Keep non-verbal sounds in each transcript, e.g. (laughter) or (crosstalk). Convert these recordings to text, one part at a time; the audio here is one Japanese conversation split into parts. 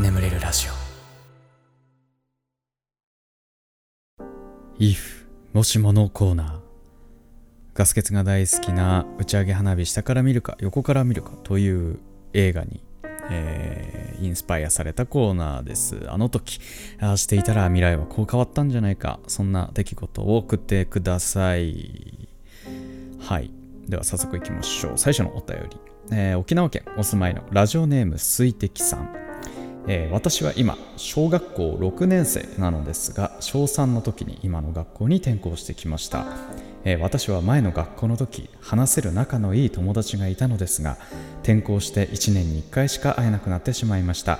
眠れるラジオ。If もしものコーナー。ガス欠が大好きな打ち上げ花火下から見るか横から見るかという映画に、えーインスパイアされたコーナーです。あの時ああしていたら未来はこう変わったんじゃないか。そんな出来事を送ってください。はい。では早速いきましょう。最初のお便り、えー沖縄県お住まいのラジオネーム水滴さん。えー私は今小学校6年生なのですが小3の時に今の学校に転校してきました、えー私は前の学校の時話せる仲のいい友達がいたのですが転校して1年に1回しか会えなくなってしまいました。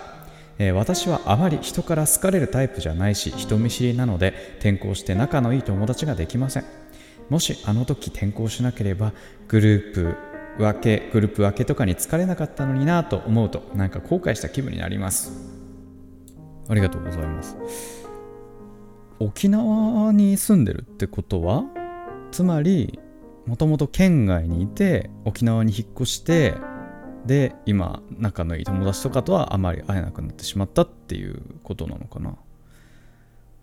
え私はあまり人から好かれるタイプじゃないし人見知りなので転校して仲のいい友達ができません。もしあの時転校しなければグループ分けグループ分けとかに疲れなかったのになと思うとなんか後悔した気分になります。ありがとうございます。沖縄に住んでるってことはつまりもともと県外にいて沖縄に引っ越してで今仲のいい友達とかとはあまり会えなくなってしまったっていうことなのかな。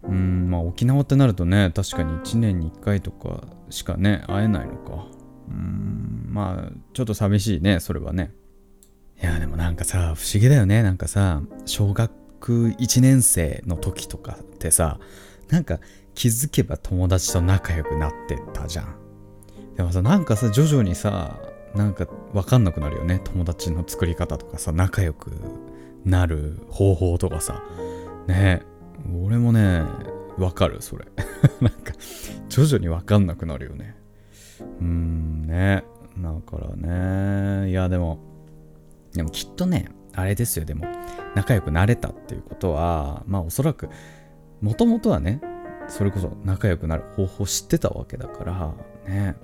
うんまあ沖縄ってなるとね確かに1年に1回とかしかね会えないのか。うんまあちょっと寂しいねそれはね。いやでもなんかさ不思議だよね。なんかさ小学1年生の時とかってさなんか気づけば友達と仲良くなってたじゃん。でもさなんかさ徐々にさなんか分かんなくなるよね。友達の作り方とかさ仲良くなる方法とかさ。ね。俺もね分かるそれ。(laughs) なんか徐々に分かんなくなるよね。うんね。だからね。いやでもでもきっとねあれですよ。でも仲良くなれたっていうことはまあおそらくもともとはねそれこそ仲良くなる方法知ってたわけだからね。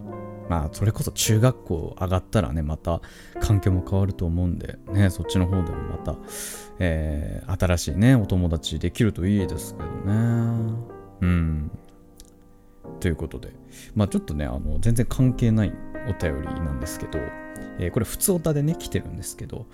まあそれこそ中学校上がったらねまた環境も変わると思うんでね。そっちの方でもまた、えー新しいねお友達できるといいですけどね。うん。ということで。まあちょっとねあの全然関係ないお便りなんですけど、えーこれ普通オタでね来てるんですけど、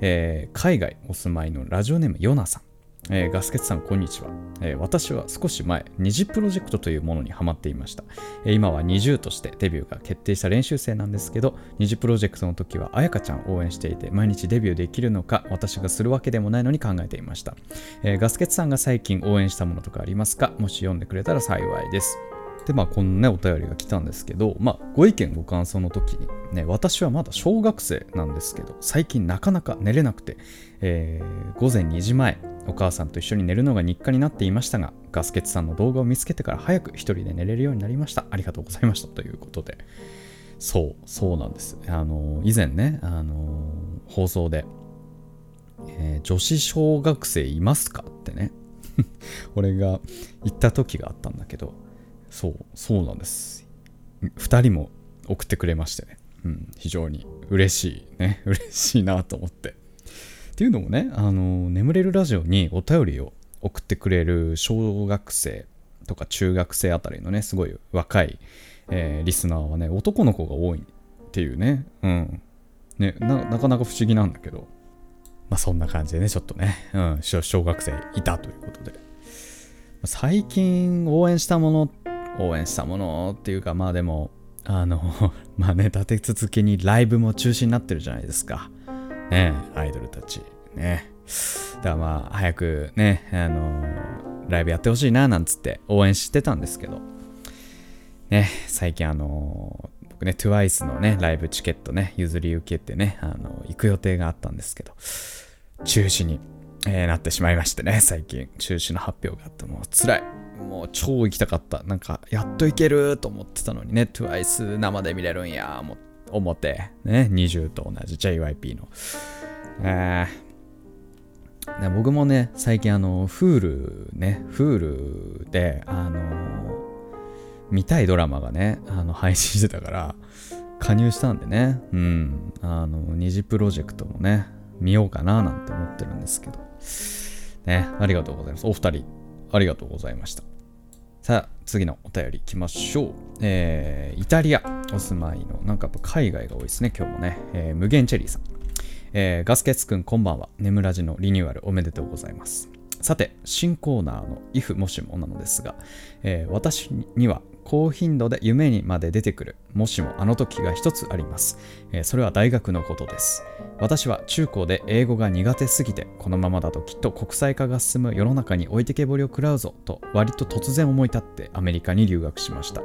えー海外お住まいのラジオネームヨナさん。えーガスケツさんこんにちは、えー私は少し前二次プロジェクトというものにハマっていました、えー今は20としてデビューが決定した練習生なんですけど二次プロジェクトの時は彩香ちゃんを応援していて毎日デビューできるのか私がするわけでもないのに考えていました、えーガスケツさんが最近応援したものとかありますか？もし読んでくれたら幸いです。でまあこのねお便りが来たんですけどまあご意見ご感想の時にね私はまだ小学生なんですけど最近なかなか寝れなくて、えー午前2時前お母さんと一緒に寝るのが日課になっていましたがガスケツさんの動画を見つけてから早く一人で寝れるようになりました。ありがとうございました。ということで。そうそうなんです。あの以前ねあの放送で、えー女子小学生いますかってね (laughs) 俺が言った時があったんだけどそうそうなんです。2人も送ってくれましてね、うん、非常に嬉しいね。(laughs) 嬉しいなと思って。っていうのもねあの眠れるラジオにお便りを送ってくれる小学生とか中学生あたりのねすごい若い、えーリスナーはね男の子が多いっていうね。うん。ねなかなか不思議なんだけど。まあそんな感じでねちょっとね、うん、小学生いたということで。最近応援したもの応援したものっていうかまあでもあの (laughs) まあね立て続けにライブも中止になってるじゃないですか。ねアイドルたち。ね。だからまあ早くねあのライブやってほしいななんつって応援してたんですけど。ね最近あの僕ね TWICE のねライブチケットね譲り受けてねあの行く予定があったんですけど中止に、えーなってしまいましてね最近中止の発表があってもう辛い。もう超行きたかった。なんかやっと行けると思ってたのにね。TWICE 生で見れるんや思って。ね20と同じ JYP の。えー。ね僕もね最近あの Hulu ね Hulu であの見たいドラマがねあの配信してたから加入したんでね。うん。あの二次プロジェクトもね見ようかななんて思ってるんですけど。ねありがとうございます。お二人。ありがとうございましたさあ次のお便りいきましょう、えーイタリアお住まいのなんかやっぱ海外が多いですね今日もね、えー無限チェリーさんえー、ガスケツくんこんばんは。眠らじのリニューアルおめでとうございます。さて、新コーナーの if もしもなのですが、えー、私には高頻度で夢にまで出てくる、もしもあの時が一つあります。えー、それは大学のことです。私は中高で英語が苦手すぎて、このままだときっと国際化が進む世の中に置いてけぼりを食らうぞと割と突然思い立ってアメリカに留学しました。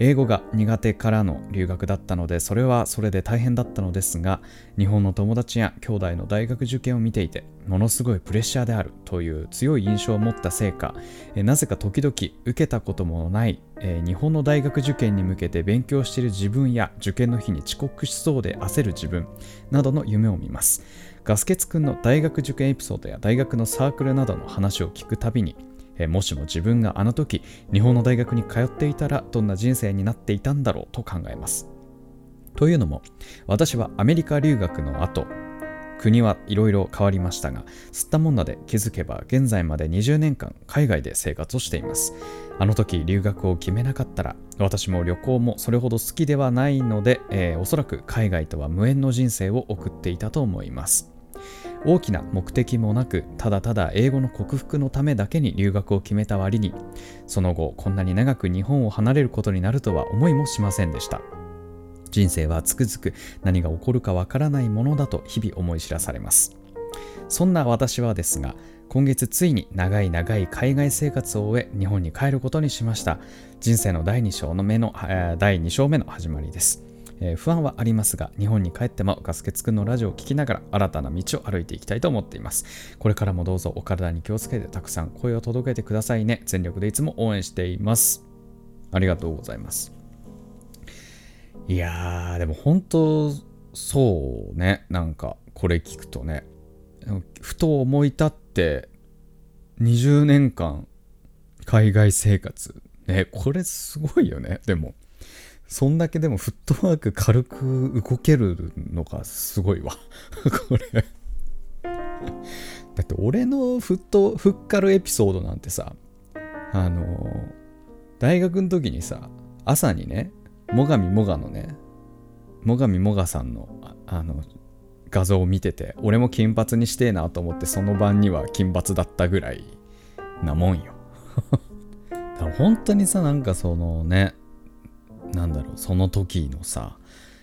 英語が苦手からの留学だったのでそれはそれで大変だったのですが日本の友達や兄弟の大学受験を見ていてものすごいプレッシャーであるという強い印象を持ったせいかなぜか時々受けたこともない日本の大学受験に向けて勉強している自分や受験の日に遅刻しそうで焦る自分などの夢を見ます。ガスケツくんの大学受験エピソードや大学のサークルなどの話を聞くたびにえもしも自分があの時日本の大学に通っていたらどんな人生になっていたんだろうと考えます。というのも私はアメリカ留学の後国はいろいろ変わりましたが吸ったもんだで気づけば現在まで20年間海外で生活をしていますあの時留学を決めなかったら私も旅行もそれほど好きではないので、えー、おそらく海外とは無縁の人生を送っていたと思います大きな目的もなくただただ英語の克服のためだけに留学を決めた割にその後こんなに長く日本を離れることになるとは思いもしませんでした。人生はつくづく何が起こるかわからないものだと日々思い知らされます。そんな私はですが今月ついに長い長い海外生活を終え日本に帰ることにしました。人生の第2章の目の第2章目の始まりです。えー、不安はありますが、日本に帰ってもガスケツくんのラジオを聴きながら新たな道を歩いていきたいと思っています。これからもどうぞお体に気をつけてたくさん声を届けてくださいね。全力でいつも応援しています。ありがとうございます。いやー、でも本当、そうね、なんかこれ聞くとね、ふと思い立って20年間海外生活。ね、これすごいよね、でも。そんだけでもフットワーク軽く動けるのがすごいわ (laughs) これだって俺のフット、フッカルエピソードなんてさ、あの、大学の時にさ、朝にね、最上もがのね、最上もがさんの、あの、画像を見てて、俺も金髪にしてえなと思って、その晩には金髪だったぐらいなもんよ。(laughs) 本当にさ、なんかそのね、なんだろうその時のさ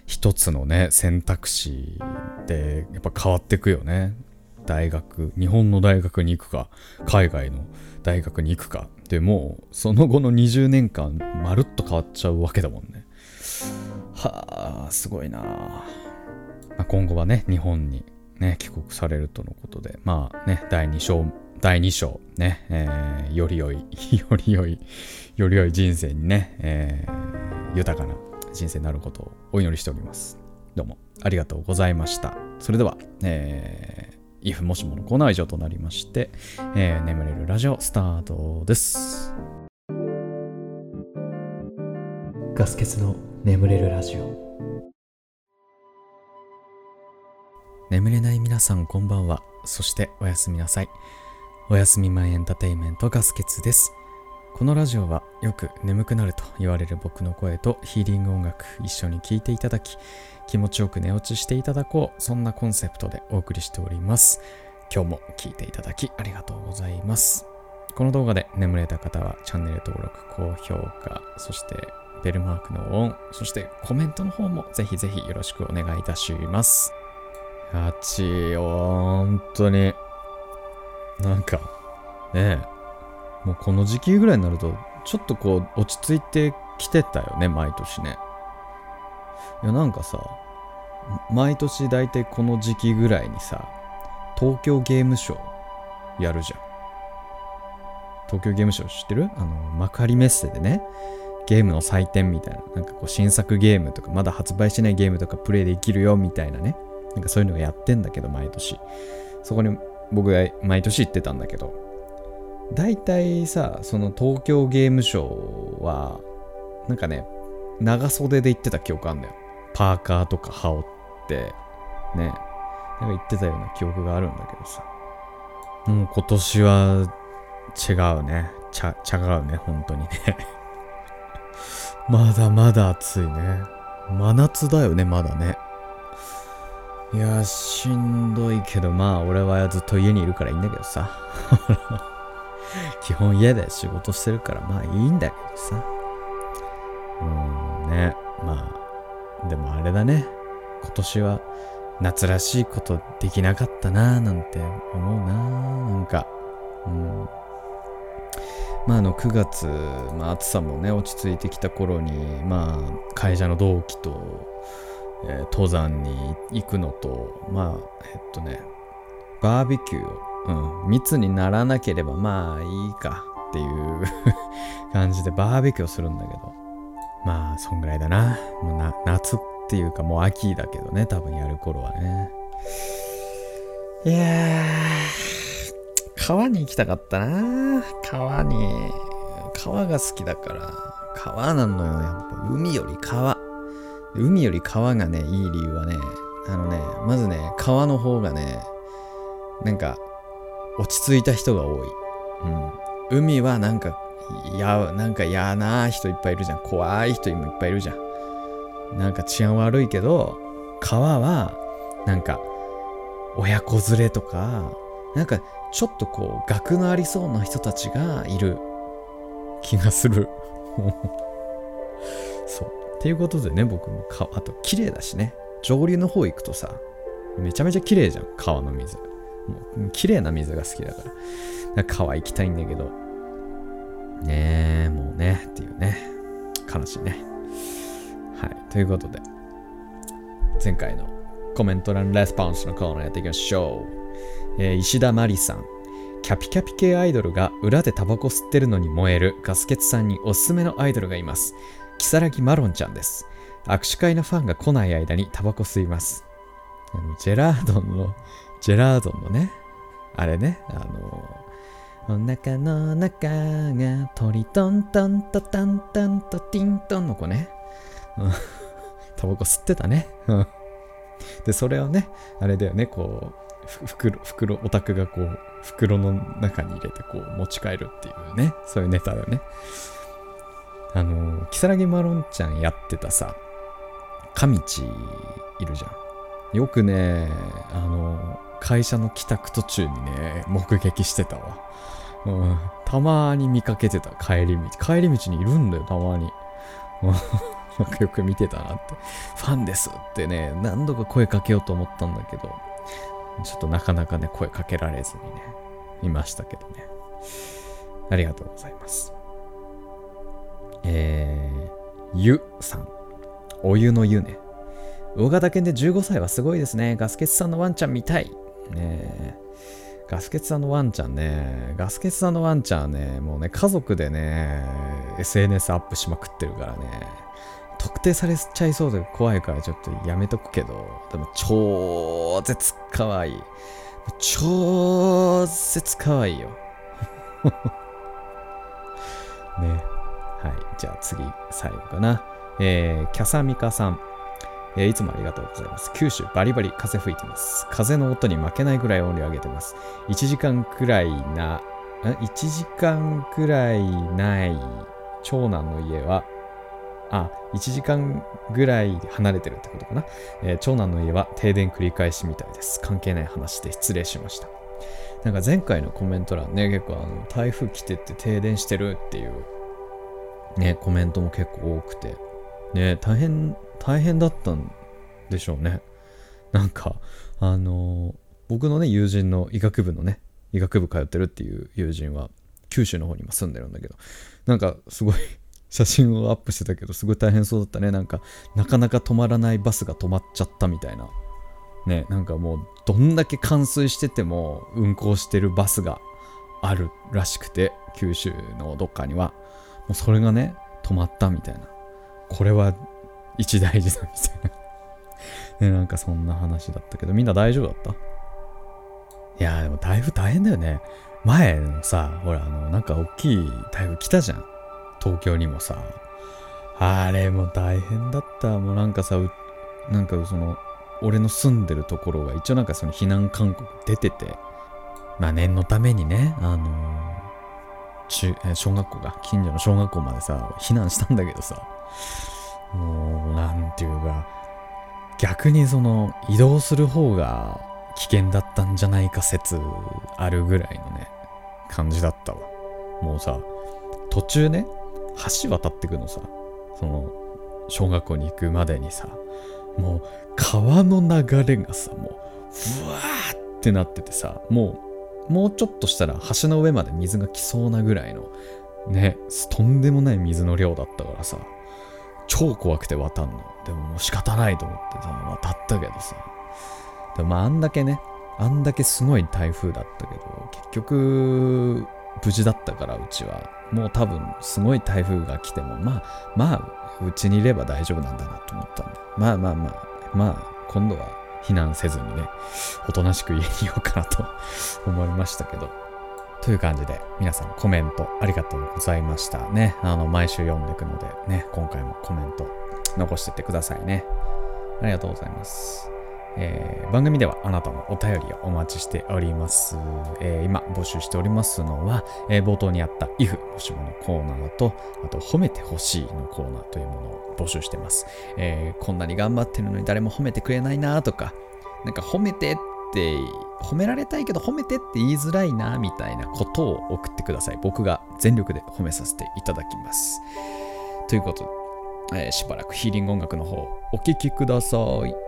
一つのね選択肢でやっぱ変わってくよね。大学日本の大学に行くか海外の大学に行くか。でもその後の20年間まるっと変わっちゃうわけだもんね。はあすごいな、まあ、今後はね日本にね帰国されるとのことでまあね第2章第2章ね、えー、より良い (laughs) より良いより良い人生にね、えー、豊かな人生になることをお祈りしております。どうもありがとうございました。それでは、えー、if もしものコーナーは以上となりまして、えー、眠れるラジオスタートです。ガス欠の眠れるラジオ。眠れない皆さんこんばんは。そしておやすみなさい。おやすみ前エンターテイメントガス欠です。このラジオはよく眠くなると言われる僕の声とヒーリング音楽一緒に聴いていただき気持ちよく寝落ちしていただこうそんなコンセプトでお送りしております。今日も聴いていただきありがとうございます。この動画で眠れた方はチャンネル登録高評価そしてベルマークのオンそしてコメントの方もぜひぜひよろしくお願いいたします。あち本当になんかねえもうこの時期ぐらいになると、ちょっとこう、落ち着いてきてたよね、毎年ね。いや、なんかさ、毎年大体この時期ぐらいにさ、東京ゲームショウやるじゃん。東京ゲームショウ知ってる？あの、幕張メッセでね、ゲームの祭典みたいな、なんかこう新作ゲームとか、まだ発売してないゲームとかプレイできるよみたいなね、なんかそういうのがやってんだけど、毎年。そこに僕が毎年行ってたんだけど、大体さ、その東京ゲームショウは、なんかね、長袖で行ってた記憶あんだよ。パーカーとか羽織って、ね、なんか言ってたような記憶があるんだけどさ。もう今年は違うね。ちゃ、違うね、本当にね。(laughs) まだまだ暑いね。真夏だよね、まだね。いやしんどいけどまあ俺はずっと家にいるからいいんだけどさ。(laughs) 基本家で仕事してるからまあいいんだけどさ。うんね。まあでもあれだね。今年は夏らしいことできなかったなぁなんて思うななんか。うん。まああの9月、まあ、暑さもね落ち着いてきた頃にまあ会社の同期と、えー、登山に行くのとまあえっとねバーベキューを、うん、密にならなければまあいいかっていう (laughs) 感じでバーベキューをするんだけどまあそんぐらいだなもうな夏っていうかもう秋だけどね多分やる頃はねいや川に行きたかったな川に。川が好きだから。川なのよ。やっぱ海より川。海より川がね、いい理由はね、あのね、まずね、川の方がね、なんか、落ち着いた人が多い。うん。海はなんか、や、なんか嫌な人いっぱいいるじゃん。怖い人もいっぱいいるじゃん。なんか治安悪いけど、川は、なんか、親子連れとか、なんかちょっとこう学のありそうな人たちがいる気がする (laughs) そうっていうことでね僕もかあと綺麗だしね。上流の方行くとさめちゃめちゃ綺麗じゃん川の水。もう綺麗な水が好きだから。から川行きたいんだけど。ねえもうねっていうね。悲しいね。はい。ということで前回のコメント欄レスポンスのコーナーやっていきましょう。えー、石田真理さん。キャピキャピ系アイドルが裏でタバコ吸ってるのに燃える。ガスケツさんにおすすめのアイドルがいます。キサラギマロンちゃんです。握手会のファンが来ない間にタバコ吸います。ジェラードンの、ジェラードンのね、あれね、あの、お腹の中がトリトントントタンタントティントンの子ね。(laughs) タバコ吸ってたね。(laughs) で、それをね、あれだよね、こう、袋、袋、オタクがこう、袋の中に入れてこう持ち帰るっていうね、そういうネタだよね。あの、キサラギマロンちゃんやってたさ、神地いるじゃん。よくね、あの、会社の帰宅途中にね、目撃してたわ。うん、たまに見かけてた、帰り道。帰り道にいるんだよ、たまに。(laughs) なんよく見てたなって。ファンですってね、何度か声かけようと思ったんだけど、ちょっとなかなかね、声かけられずにね、いましたけどね。ありがとうございます。えー、ゆさん。お湯の湯ね。大型犬で15歳はすごいですね。ガスケツさんのワンちゃん見たい。ねガスケツさんのワンちゃんね、ガスケツさんのワンちゃんね、もうね、家族でね、SNS アップしまくってるからね、特定されちゃいそうで怖いからちょっとやめとくけど、でも超絶かわいい。超絶かわいいよ。(laughs) ね。はい。じゃあ次、最後かな。えー、キャサミカさん。えー、いつもありがとうございます。九州バリバリ風吹いてます。風の音に負けないぐらい音量上げてます。1時間くらいな、1時間くらいない長男の家はあ、1時間ぐらい離れてるってことかな。えー、長男の家は停電繰り返しみたいです。関係ない話で失礼しました。なんか前回のコメント欄ね、結構あの台風来てって停電してるっていうね、コメントも結構多くて、ね、大変、大変だったんでしょうね。なんか、あのー、僕のね、友人の医学部のね、医学部通ってるっていう友人は、九州の方にも住んでるんだけど、なんかすごい写真をアップしてたけど、すごい大変そうだったね。なんか、なかなか止まらないバスが止まっちゃったみたいな。ね、なんかもう、どんだけ冠水してても運行してるバスがあるらしくて、九州のどっかには。もうそれがね、止まったみたいな。これは一大事だみたいな。(laughs) ね、なんかそんな話だったけど、みんな大丈夫だった？いやでもだいぶ大変だよね。前のさ、ほら、あの、なんか大きい台風来たじゃん。東京にもさ、あれも大変だった。もうなんかさ、なんかその、俺の住んでるところが一応なんかその避難勧告出てて、まあ念のためにね、あのー、中、小学校が、近所の小学校までさ、避難したんだけどさ、もう、なんていうか、逆にその移動する方が危険だったんじゃないか説あるぐらいのね感じだったわ。もうさ途中ね橋渡ってくのさその小学校に行くまでにさもう川の流れがさもうふわーってなっててさもうもうちょっとしたら橋の上まで水が来そうなぐらいのねとんでもない水の量だったからさ超怖くて渡んの。でももう仕方ないと思ってさ渡ったけどさ。でもまああんだけねあんだけすごい台風だったけど結局無事だったからうちは。もう多分すごい台風が来てもまあまあうちにいれば大丈夫なんだなと思ったんでまあまあまあまあ今度は避難せずにねおとなしく家にいようかなと (laughs) 思いましたけど。という感じで皆さんコメントありがとうございましたね。あの毎週読んでいくのでね今回もコメント残してってくださいね。ありがとうございます。えー、番組ではあなたのお便りをお待ちしております。えー、今募集しておりますのは、えー、冒頭にあった if もしものコーナーと、あと褒めてほしいのコーナーというものを募集してます。えこんなに頑張ってるのに誰も褒めてくれないなとか、なんか褒めてって褒められたいけど褒めてって言いづらいなみたいなことを送ってください。僕が全力で褒めさせていただきます。ということで、えしばらくヒーリング音楽の方お聴きください。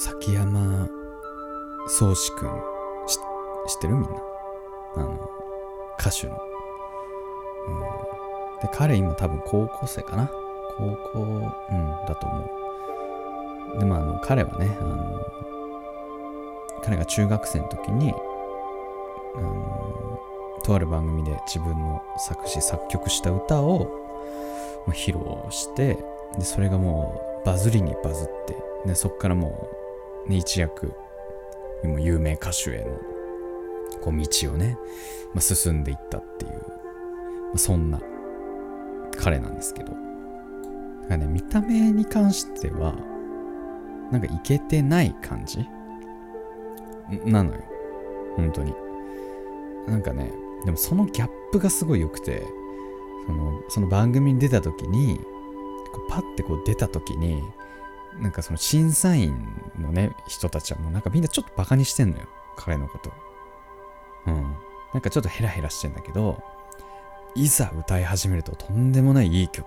崎山宗志くん知ってるみんな？あの歌手の、うん、で彼今多分高校生かな？高校うんだと思う。でもあの彼はねあの彼が中学生の時にあのとある番組で自分の作詞作曲した歌を披露してでそれがもうバズりにバズってでそっからもう、ね、一躍も有名歌手へのこう道をね、まあ、進んでいったっていう、まあ、そんな彼なんですけど。だからね見た目に関してはなんかイケてない感じ？なのよ。本当に。なんかねでもそのギャップがすごい良くてそのその番組に出た時にこうパッてこう出た時になんかその審査員のね人たちはもうなんかみんなちょっとバカにしてんのよ。彼のこと。うん。なんかちょっとヘラヘラしてんだけどいざ歌い始めるととんでもないいい曲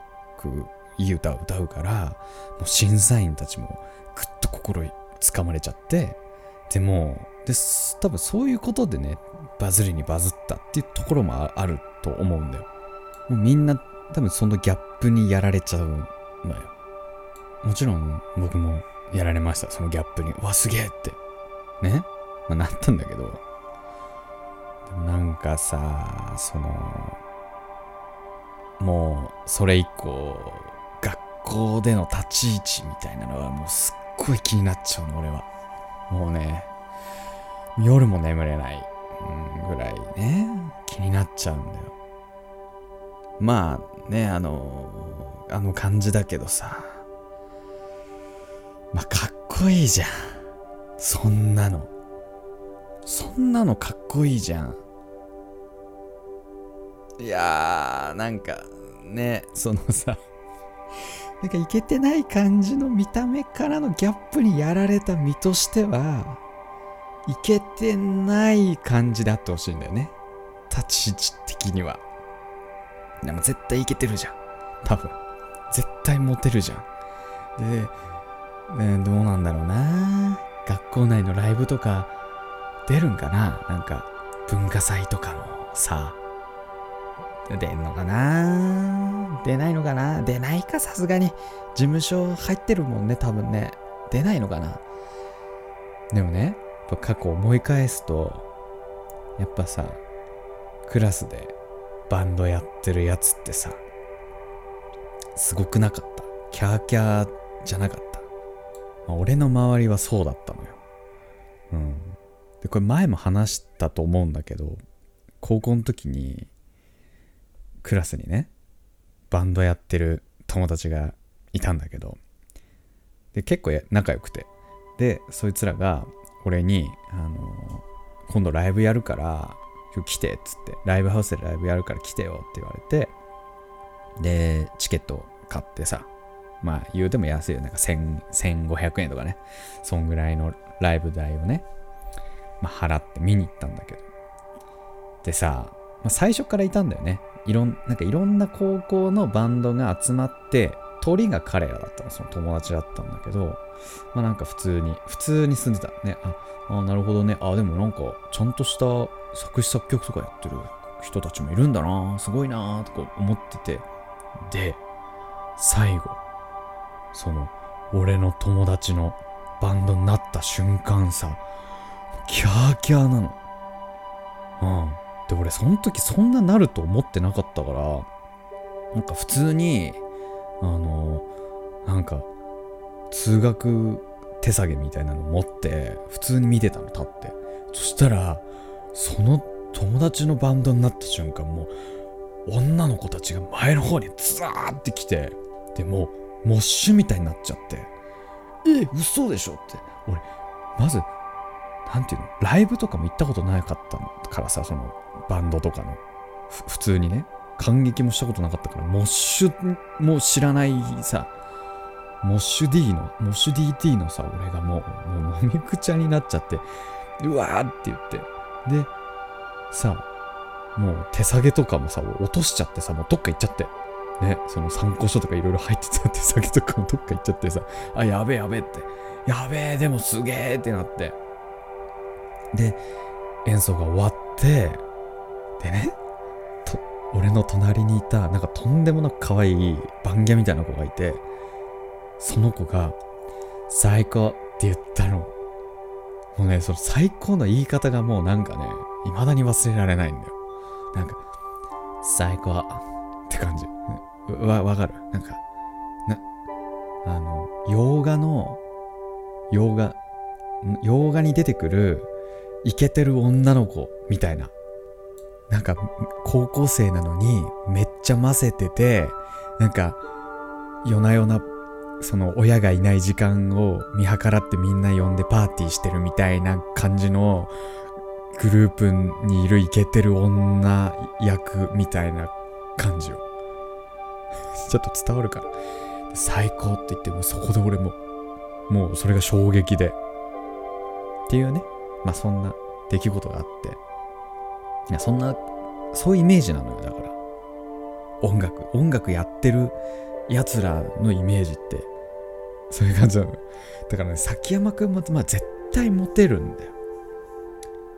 いい歌を歌うからもう審査員たちもぐっと心つかまれちゃってでもで多分そういうことでねバズりにバズったっていうところもあると思うんだよ。もうみんな多分そのギャップにやられちゃうのよ。もちろん僕もやられました。そのギャップに。うわすげえって。ね？まあなったんだけど。なんかさそのもうそれ以降学校での立ち位置みたいなのはもうすっごい気になっちゃうの俺は。もうね夜も眠れない、うん、ぐらいね気になっちゃうんだよ。まあねあのあの感じだけどさ。まあかっこいいじゃん。そんなの。そんなのかっこいいじゃん。いやーなんかねそのさなんかいけてない感じの見た目からのギャップにやられた身としてはいけてない感じであってほしいんだよね。立ち位置的には。でも絶対いけてるじゃん。多分。絶対モテるじゃん。で、ね、どうなんだろうな。学校内のライブとか出るんかな？なんか文化祭とかもさ出んのかな？出ないのかな？出ないか？さすがに。事務所入ってるもんね多分ね。出ないのかな？でもね過去思い返すとやっぱさクラスでバンドやってるやつってさすごくなかった？キャーキャーじゃなかった、まあ、俺の周りはそうだったのよ。うん。でこれ前も話したと思うんだけど高校の時にクラスにねバンドやってる友達がいたんだけどで結構仲良くて。でそいつらが俺に、あの今度ライブやるから今日来てっつってライブハウスでライブやるから来てよって言われてでチケット買ってさまあ言うても安いよなんか1500円とかね。そんぐらいのライブ代をね、まあ、払って見に行ったんだけど。でさ、まあ、最初からいたんだよね。いろんなんかいろんな高校のバンドが集まって鳥が彼らだったの。その友達だったんだけど。まあなんか普通に普通に住んでた。ね。ああなるほどね。あでもなんかちゃんとした作詞作曲とかやってる人たちもいるんだな。すごいなとか思ってて。で最後。その俺の友達のバンドになった瞬間さキャーキャーなの。うん。で俺その時そんななると思ってなかったからなんか普通にあのなんか通学手提げみたいなの持って普通に見てたの立って。そしたらその友達のバンドになった瞬間もう女の子たちが前の方にザーって来てでもうモッシュみたいになっちゃって。え嘘でしょって。俺まずなんていうの？ライブとかも行ったことなかったからさそのバンドとかの。普通にね。感激もしたことなかったからモッシュも知らないさモッシュ D のモッシュ DT のさ俺がもうもうもみくちゃになっちゃってうわーって言って。でさもう手下げとかもさ落としちゃってさもうどっか行っちゃって。ね、その参考書とかいろいろ入ってたって酒とかもどっか行っちゃってさ、あ、やべえやべえって、やべえ、でもすげえってなって。で、演奏が終わって、でね、と、俺の隣にいた、なんかとんでもなく可愛いバンギャみたいな子がいて、その子が、最高って言ったの。もうね、その最高の言い方がもうなんかね、未だに忘れられないんだよ。なんか、最高って感じ。わ、わかる？なんか、な、あの、洋画の、洋画、洋画に出てくる、イケてる女の子みたいな。なんか、高校生なのに、めっちゃ混ぜてて、なんか、夜な夜な、その親がいない時間を見計らってみんな呼んでパーティーしてるみたいな感じのグループにいるイケてる女役みたいな感じを。ちょっと伝わるから。最高って言ってもそこで俺も、もうそれが衝撃で。っていうね、まあそんな出来事があって。いや、そんな、そういうイメージなのよ、だから。音楽、音楽やってる奴らのイメージって、そういう感じなの。だからね、崎山くんも、まあ絶対モテるんだよ。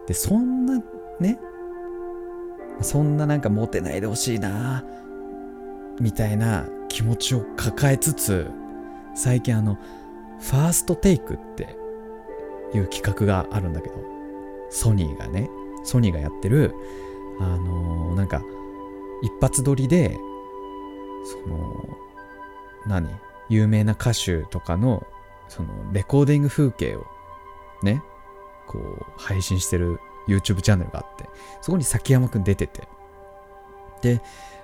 で、そんな、ね、そんななんかモテないでほしいなみたいな気持ちを抱えつつ最近あのファーストテイクっていう企画があるんだけどソニーがねソニーがやってるあのー、なんか一発撮りでその何有名な歌手とかのそのレコーディング風景をねこう配信してる YouTube チャンネルがあってそこに崎山くん出てて。で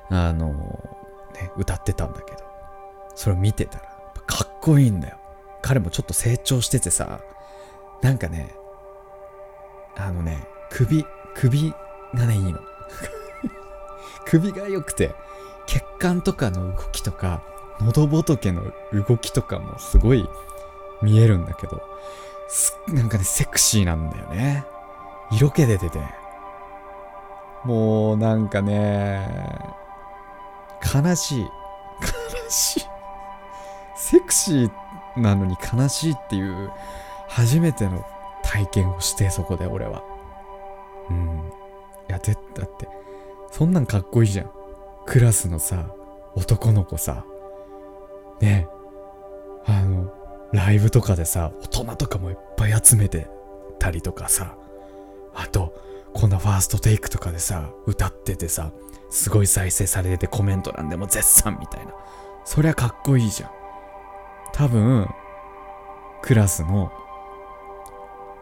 あのね、歌ってたんだけど、それを見てたら、かっこいいんだよ。彼もちょっと成長しててさ、なんかね、あのね、首、首がね、いいの。(laughs) 首が良くて、血管とかの動きとか、喉仏の動きとかもすごい見えるんだけど、なんかね、セクシーなんだよね。色気出てて。もうなんかね、悲しい。悲しい。セクシーなのに悲しいっていう初めての体験をしてそこで俺は。うん。いや、絶対だって、そんなんかっこいいじゃん。クラスのさ、男の子さ、ねあの、ライブとかでさ、大人とかもいっぱい集めてたりとかさ、あと、こんなファーストテイクとかでさ、歌っててさ、すごい再生されててコメント欄でも絶賛みたいな。そりゃかっこいいじゃん。多分、クラスの、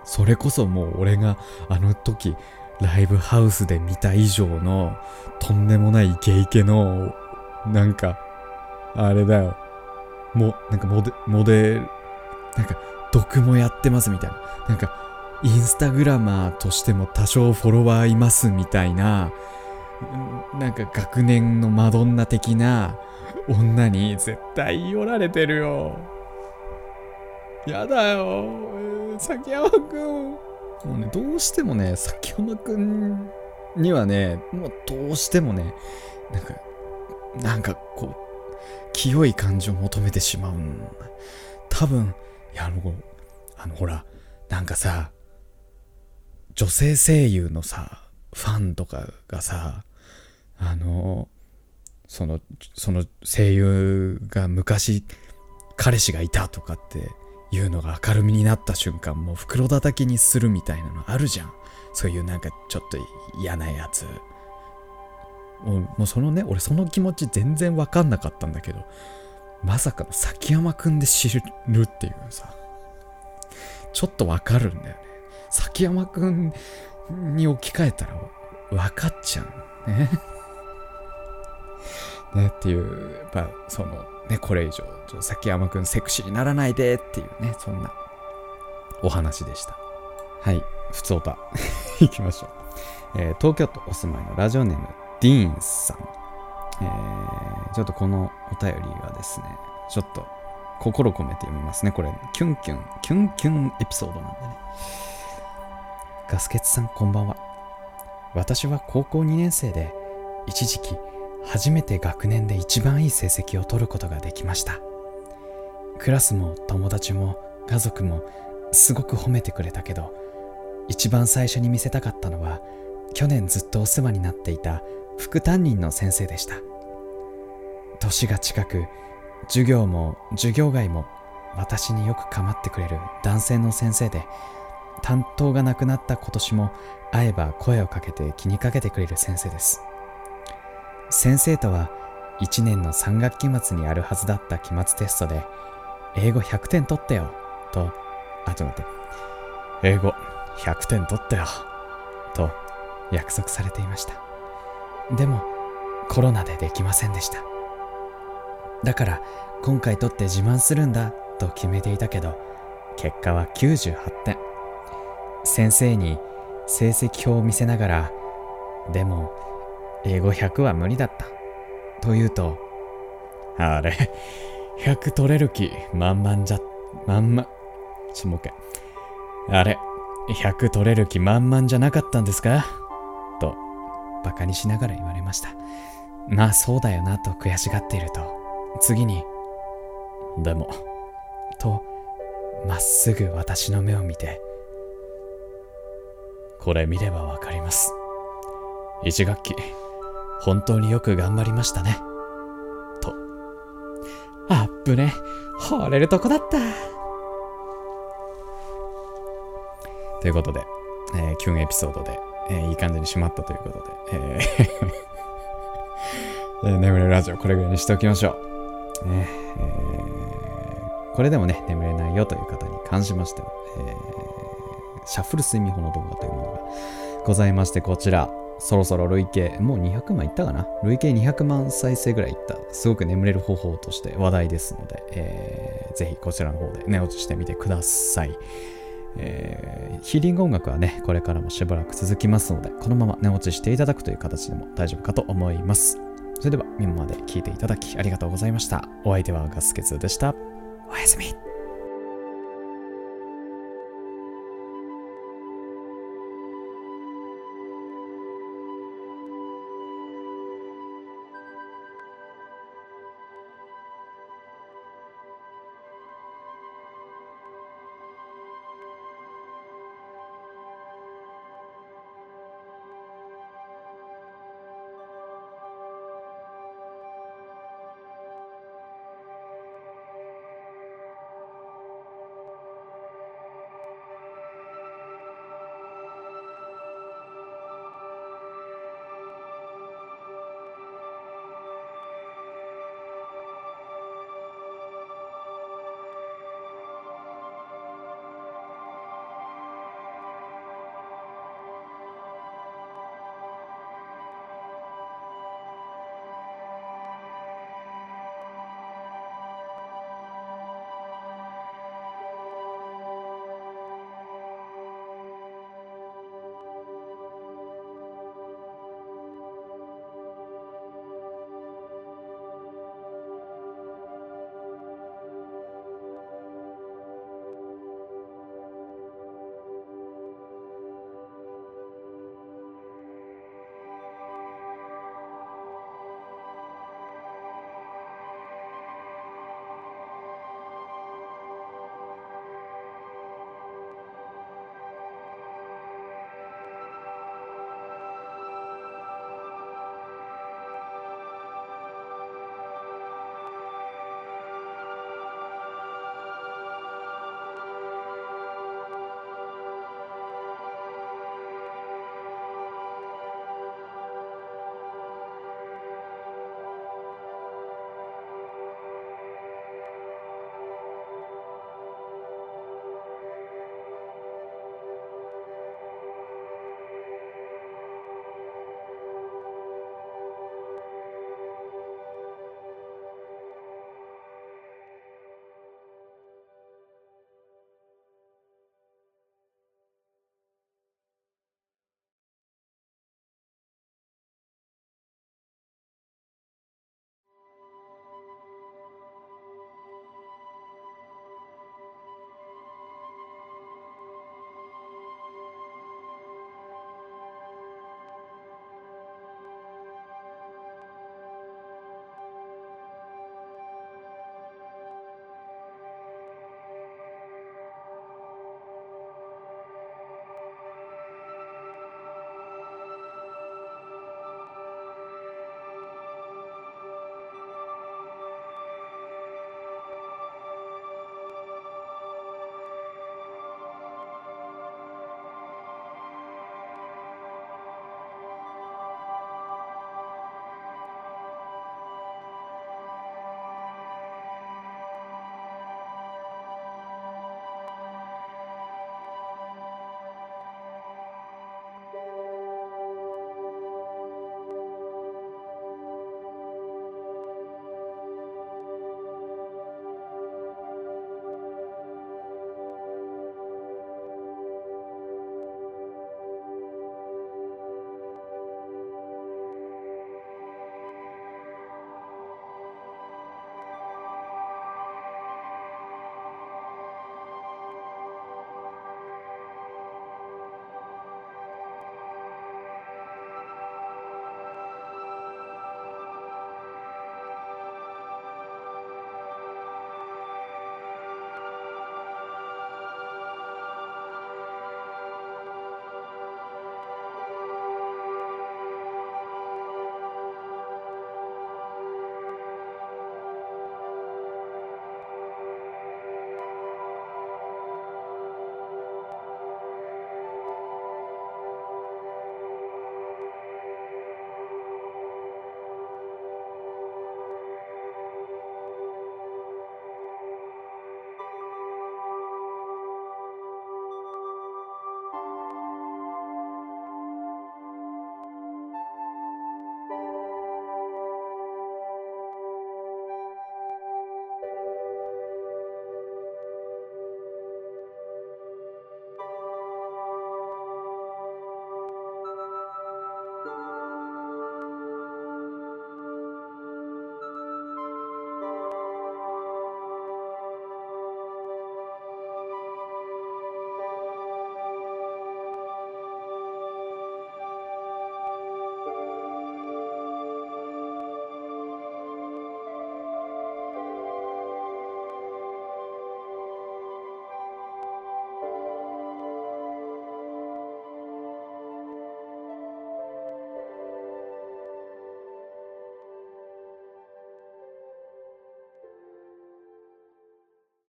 それこそもう俺があの時ライブハウスで見た以上のとんでもないイケイケのなんかあれだよもなんかモデモデルなんか毒もやってますみたいななんかインスタグラマーとしても多少フォロワーいますみたいななんか学年のマドンナ的な女に絶対寄られてるよ。やだよ。崎山くん。もうね、どうしてもね、崎山くんにはね、もうどうしてもね、なんか、なんかこう、清い感じを求めてしまう多分、いや、あの、あの、ほら、なんかさ、女性声優のさ、ファンとかがさ、あの、その、その声優が昔彼氏がいたとかっていうのが明るみになった瞬間、もう袋叩きにするみたいなのあるじゃん。そういうなんかちょっと嫌なやつ。もうそのね、俺その気持ち全然わかんなかったんだけど、まさかの崎山くんで知るっていうさ、ちょっとわかるんだよね。崎山くんに置き換えたら分かっちゃうね。(laughs) ね、っていう、やっぱそのね、これ以上、崎山くんセクシーにならないでっていうね、そんなお話でした。はい、ふつおた、(laughs) いきましょう、えー、東京都お住まいのラジオネーム、ディーンさん。えー、ちょっとこのお便りはですね、ちょっと心込めて読みますね。これ、キュンキュン、キュンキュンエピソードなんでね。ガスケツさんこんばんは。私は高校2年生で、一時期初めて学年で一番いい成績を取ることができましたクラスも友達も家族もすごく褒めてくれたけど一番最初に見せたかったのは去年ずっとお世話になっていた副担任の先生でした年が近く授業も授業外も私によく構ってくれる男性の先生で担当がなくなった今年も会えば声をかけて気にかけてくれる先生です。先生とは1年の3学期末にあるはずだった期末テストで英語100点取ったよとあちょっと待って。英語100点取ったよと約束されていました。でもコロナでできませんでした。だから今回取って自慢するんだと決めていたけど結果は98点。先生に成績表を見せながらでも英語100は無理だった。と言うとあれ100取れる気満々じゃまんまちょもう一回。あれ100取れる気満々じゃなかったんですか？とバカにしながら言われました。まあそうだよなと悔しがっていると。次にでもとまっすぐ私の目を見てこれ見ればわかります。一学期本当によく頑張りましたね。と。あっぶね惚れるとこだった。ということで、えー、キュンエピソードで、えー、いい感じに締まったということで、えー (laughs) えー、眠れるラジオこれぐらいにしておきましょう。ねえー、これでもね、眠れないよという方に関しましては、えー、シャッフル睡眠法の動画というものがございまして、こちら、そろそろ累計、もう200万いったかな？累計200万再生ぐらいいった、すごく眠れる方法として話題ですので、えー、ぜひこちらの方で寝落ちしてみてください。えー、ヒーリング音楽はね、これからもしばらく続きますので、このまま寝落ちしていただくという形でも大丈夫かと思います。それでは、今まで聞いていただきありがとうございました。お相手はガスケツでした。おやすみ。